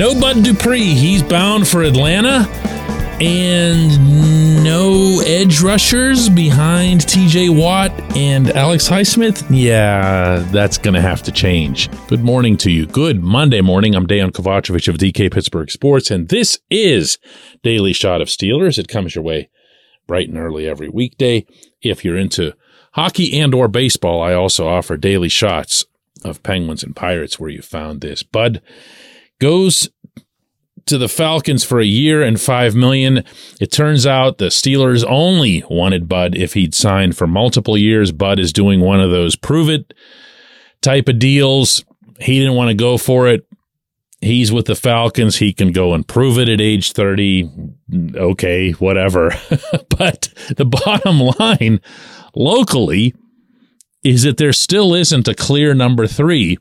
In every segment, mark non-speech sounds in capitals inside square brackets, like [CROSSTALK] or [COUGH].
No Bud Dupree. He's bound for Atlanta. And no edge rushers behind TJ Watt and Alex Highsmith? Yeah, that's going to have to change. Good morning to you. Good Monday morning. I'm Dejan Kovacevic of DK Pittsburgh Sports, and this is Daily Shot of Steelers. It comes your way bright and early every weekday. If you're into hockey and or baseball, I also offer daily shots of Penguins and Pirates where you found this. Bud goes to the Falcons for a year and five million. It turns out the Steelers only wanted Bud if he'd signed for multiple years. Bud is doing one of those prove it type of deals. He didn't want to go for it. He's with the Falcons. He can go and prove it at age 30. Okay, whatever. [LAUGHS] but the bottom line locally is that there still isn't a clear number three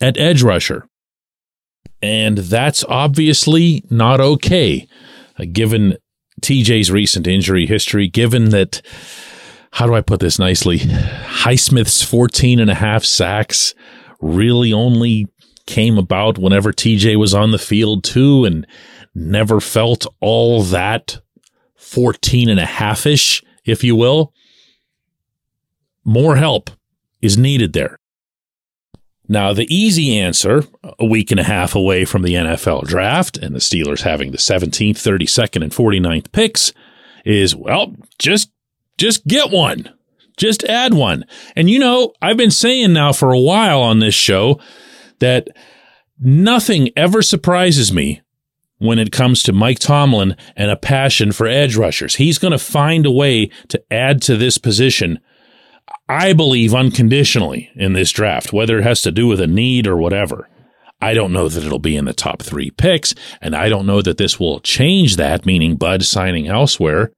at edge rusher. And that's obviously not okay, uh, given TJ's recent injury history, given that, how do I put this nicely? Highsmith's 14 and a half sacks really only came about whenever TJ was on the field too and never felt all that 14 and a half ish, if you will. More help is needed there. Now, the easy answer, a week and a half away from the NFL draft and the Steelers having the 17th, 32nd, and 49th picks, is well, just just get one. Just add one. And you know, I've been saying now for a while on this show that nothing ever surprises me when it comes to Mike Tomlin and a passion for edge rushers. He's going to find a way to add to this position I believe unconditionally in this draft, whether it has to do with a need or whatever. I don't know that it'll be in the top three picks, and I don't know that this will change that, meaning Bud signing elsewhere.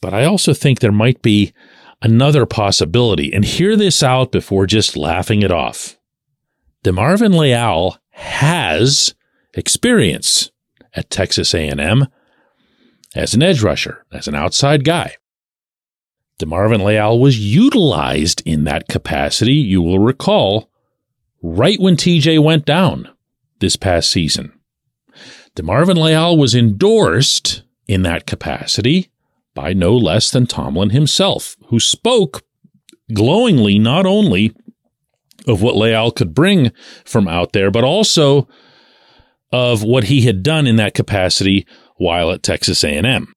But I also think there might be another possibility, and hear this out before just laughing it off. DeMarvin Leal has experience at Texas A&M as an edge rusher, as an outside guy. DeMarvin Leal was utilized in that capacity, you will recall, right when TJ went down this past season. DeMarvin Leal was endorsed in that capacity by no less than Tomlin himself, who spoke glowingly not only of what Leal could bring from out there, but also of what he had done in that capacity while at Texas A&M.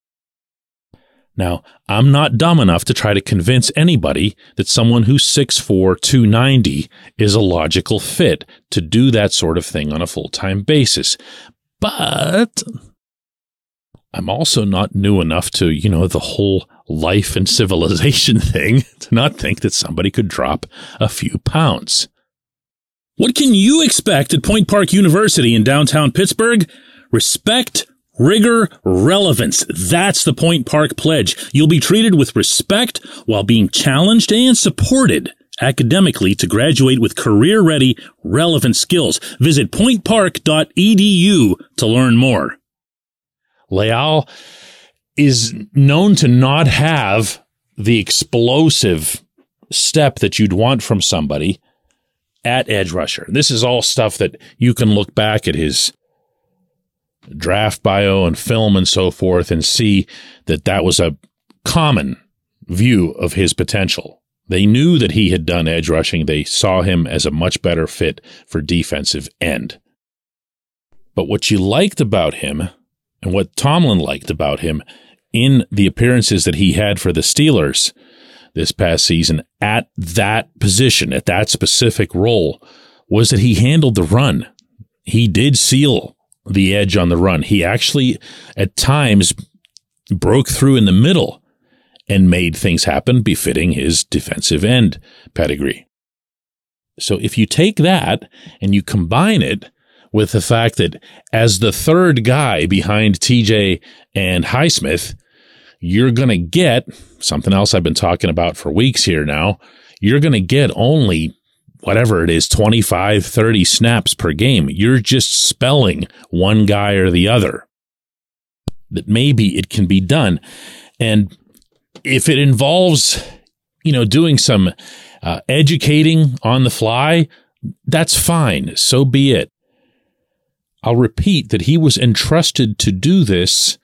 Now, I'm not dumb enough to try to convince anybody that someone who's 6'4, 290 is a logical fit to do that sort of thing on a full time basis. But I'm also not new enough to, you know, the whole life and civilization [LAUGHS] thing to not think that somebody could drop a few pounds. What can you expect at Point Park University in downtown Pittsburgh? Respect, Rigor, relevance. That's the Point Park Pledge. You'll be treated with respect while being challenged and supported academically to graduate with career ready, relevant skills. Visit pointpark.edu to learn more. Leal is known to not have the explosive step that you'd want from somebody at edge rusher. This is all stuff that you can look back at his draft bio and film and so forth and see that that was a common view of his potential. They knew that he had done edge rushing. They saw him as a much better fit for defensive end. But what you liked about him and what Tomlin liked about him in the appearances that he had for the Steelers this past season at that position, at that specific role, was that he handled the run. He did seal the edge on the run. He actually, at times, broke through in the middle and made things happen befitting his defensive end pedigree. So if you take that and you combine it with the fact that as the third guy behind TJ and Highsmith, you're going to get something else I've been talking about for weeks here now. You're going to get only whatever it is, 25, 30 snaps per game. You're just spelling one guy or the other. That maybe it can be done. And if it involves, you know, doing some uh, educating on the fly, that's fine. So be it. I'll repeat that he was entrusted to do this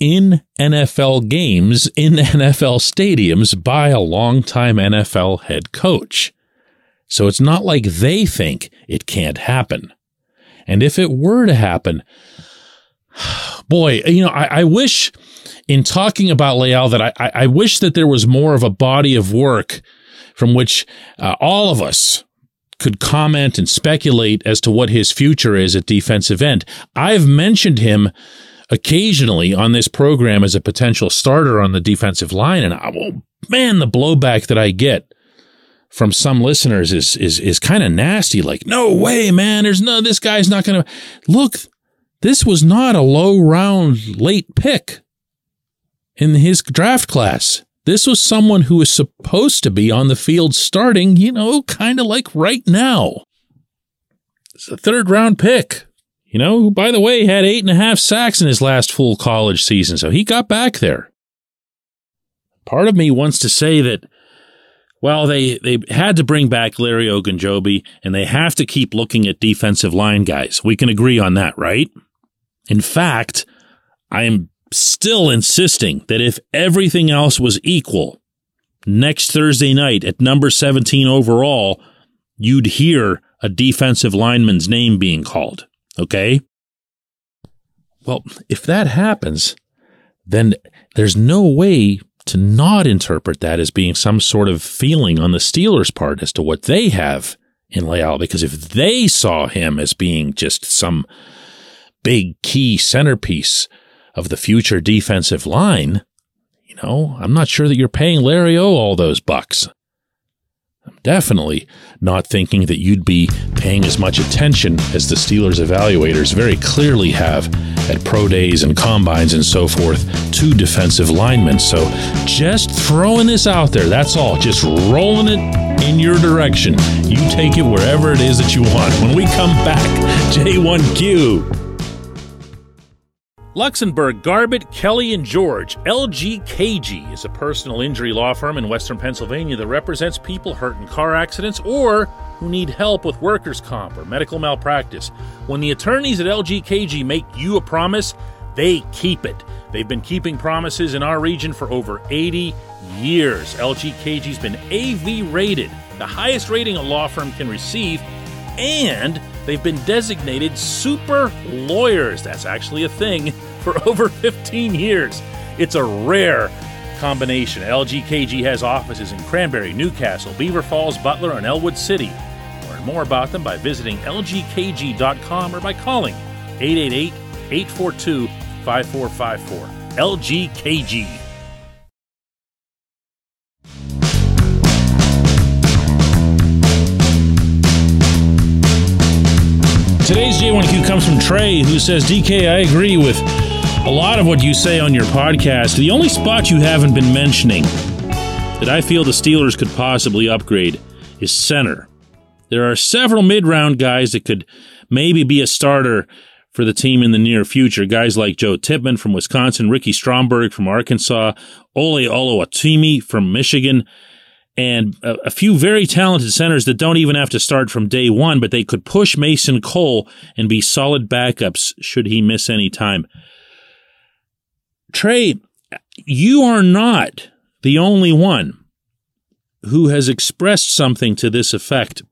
in NFL games, in [LAUGHS] NFL stadiums by a longtime NFL head coach. So it's not like they think it can't happen. And if it were to happen, [SIGHS] boy, you know, I, I wish in talking about Leal that I, I, wish that there was more of a body of work from which uh, all of us could comment and speculate as to what his future is at defensive end. I've mentioned him occasionally on this program as a potential starter on the defensive line, and I, well, man, the blowback that I get from some listeners is is is kind of nasty. Like, no way, man. There's no. This guy's not going to look. This was not a low round late pick in his draft class. This was someone who was supposed to be on the field starting, you know, kind of like right now. It's a third round pick, you know, who, by the way, had eight and a half sacks in his last full college season. So he got back there. Part of me wants to say that well, they, they had to bring back Larry Ogunjobi and they have to keep looking at defensive line guys. We can agree on that, right? In fact, I am still insisting that if everything else was equal, next Thursday night at number 17 overall, you'd hear a defensive lineman's name being called. Okay? Well, if that happens, then there's no way to not interpret that as being some sort of feeling on the Steelers' part as to what they have in Leal. Because if they saw him as being just some big key centerpiece of the future defensive line, you know, I'm not sure that you're paying Larry O all those bucks. I'm definitely not thinking that you'd be paying as much attention as the Steelers evaluators very clearly have at pro days and combines and so forth to defensive linemen. So just throwing this out there, that's all. Just rolling it in your direction. You take it wherever it is that you want. When we come back, J1Q. Luxenberg, Garbett, Kelly, and George. LGKG is a personal injury law firm in Western Pennsylvania that represents people hurt in car accidents or who need help with workers' comp or medical malpractice. When the attorneys at LGKG make you a promise, they keep it. They've been keeping promises in our region for over 80 years. LGKG's been AV rated, the highest rating a law firm can receive, and They've been designated super lawyers. That's actually a thing [LAUGHS] for over 15 years. It's a rare combination. LGKG has offices in Cranberry, Newcastle, Beaver Falls, Butler, and Ellwood City. More about them by visiting lgkg.com or by calling 888 842 5454. LGKG. Today's J1Q comes from Trey, who says, DK, I agree with a lot of what you say on your podcast. The only spot you haven't been mentioning that I feel the Steelers could possibly upgrade is center. There are several mid round guys that could maybe be a starter for the team in the near future. Guys like Joe Tippmann from Wisconsin, Ricky Stromberg from Arkansas, Olu Oluwatimi from Michigan and a, a, few very talented centers that don't even have to start from day one, but they could push Mason Cole and be solid backups should he miss any time. Trey, you are not the only one who has expressed something to this effect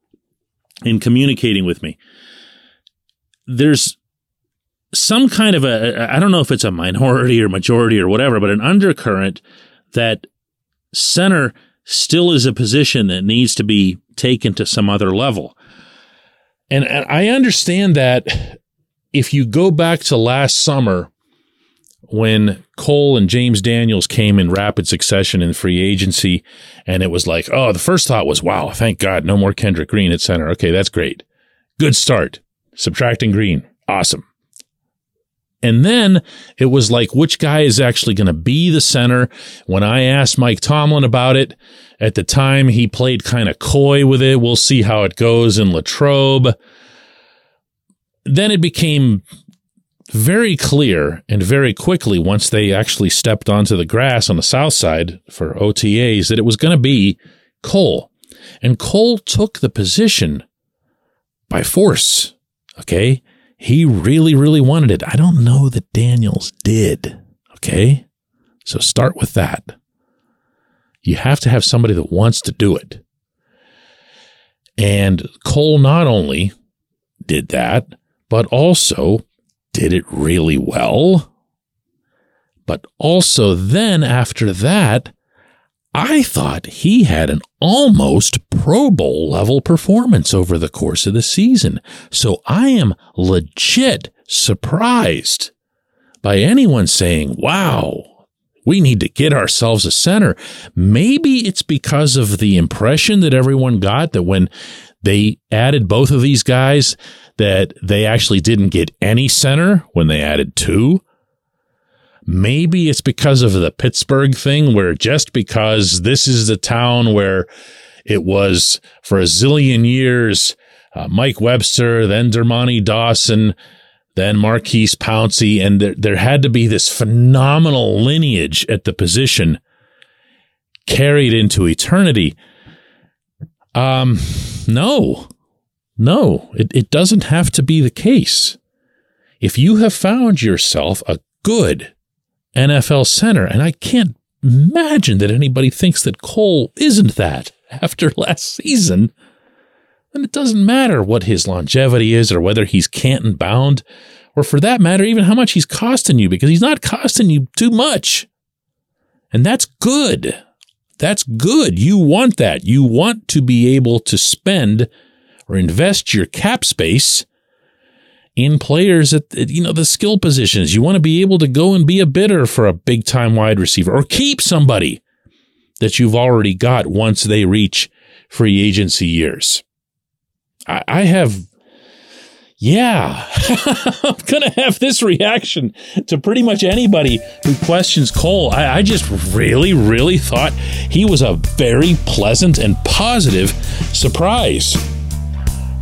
in communicating with me. There's some kind of a, I don't know if it's a minority or majority or whatever, but an undercurrent that center still is a position that needs to be taken to some other level. And, I understand that if you go back to last summer when Cole and James Daniels came in rapid succession in free agency, and it was like, oh, the first thought was, wow, thank God, no more Kendrick Green at center. Okay, that's great. Good start. Subtracting Green. Awesome. And then it was like, which guy is actually going to be the center? When I asked Mike Tomlin about it at the time, he played kind of coy with it. We'll see how it goes in Latrobe. Then it became very clear and very quickly once they actually stepped onto the grass on the south side for OTAs that it was going to be Cole. And Cole took the position by force. Okay. He really, really wanted it. I don't know that Daniels did. Okay. So start with that. You have to have somebody that wants to do it. And Cole not only did that, but also did it really well. But also, then after that, I thought he had an almost Pro Bowl level performance over the course of the season. So I am legit surprised by anyone saying, wow, we need to get ourselves a center. Maybe it's because of the impression that everyone got that when they added both of these guys, that they actually didn't get any center when they added two. Maybe it's because of the Pittsburgh thing, where just because this is the town where it was for a zillion years, uh, Mike Webster, then Dermontti Dawson, then Maurkice Pouncey, and there, there had to be this phenomenal lineage at the position carried into eternity. Um, no, no, it, it doesn't have to be the case. If you have found yourself a good NFL center, and I can't imagine that anybody thinks that Cole isn't that after [LAUGHS] last season, then it doesn't matter what his longevity is or whether he's Canton bound, or for that matter, even how much he's costing you, because he's not costing you too much. And that's good. That's good. You want that. You want to be able to spend or invest your cap space in players at you know the skill positions. You want to be able to go and be a bidder for a big time wide receiver or keep somebody that you've already got once they reach free agency years. I, I have yeah, [LAUGHS] I'm going to have this reaction to pretty much anybody who questions Cole. I, I, just really, really thought he was a very pleasant and positive surprise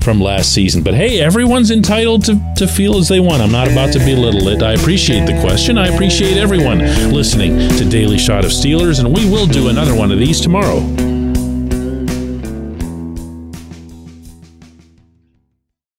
from last season. But hey, everyone's entitled to, to feel as they want. I'm not about to belittle it. I appreciate the question. I appreciate everyone listening to Daily Shot of Steelers, and we will do another one of these tomorrow.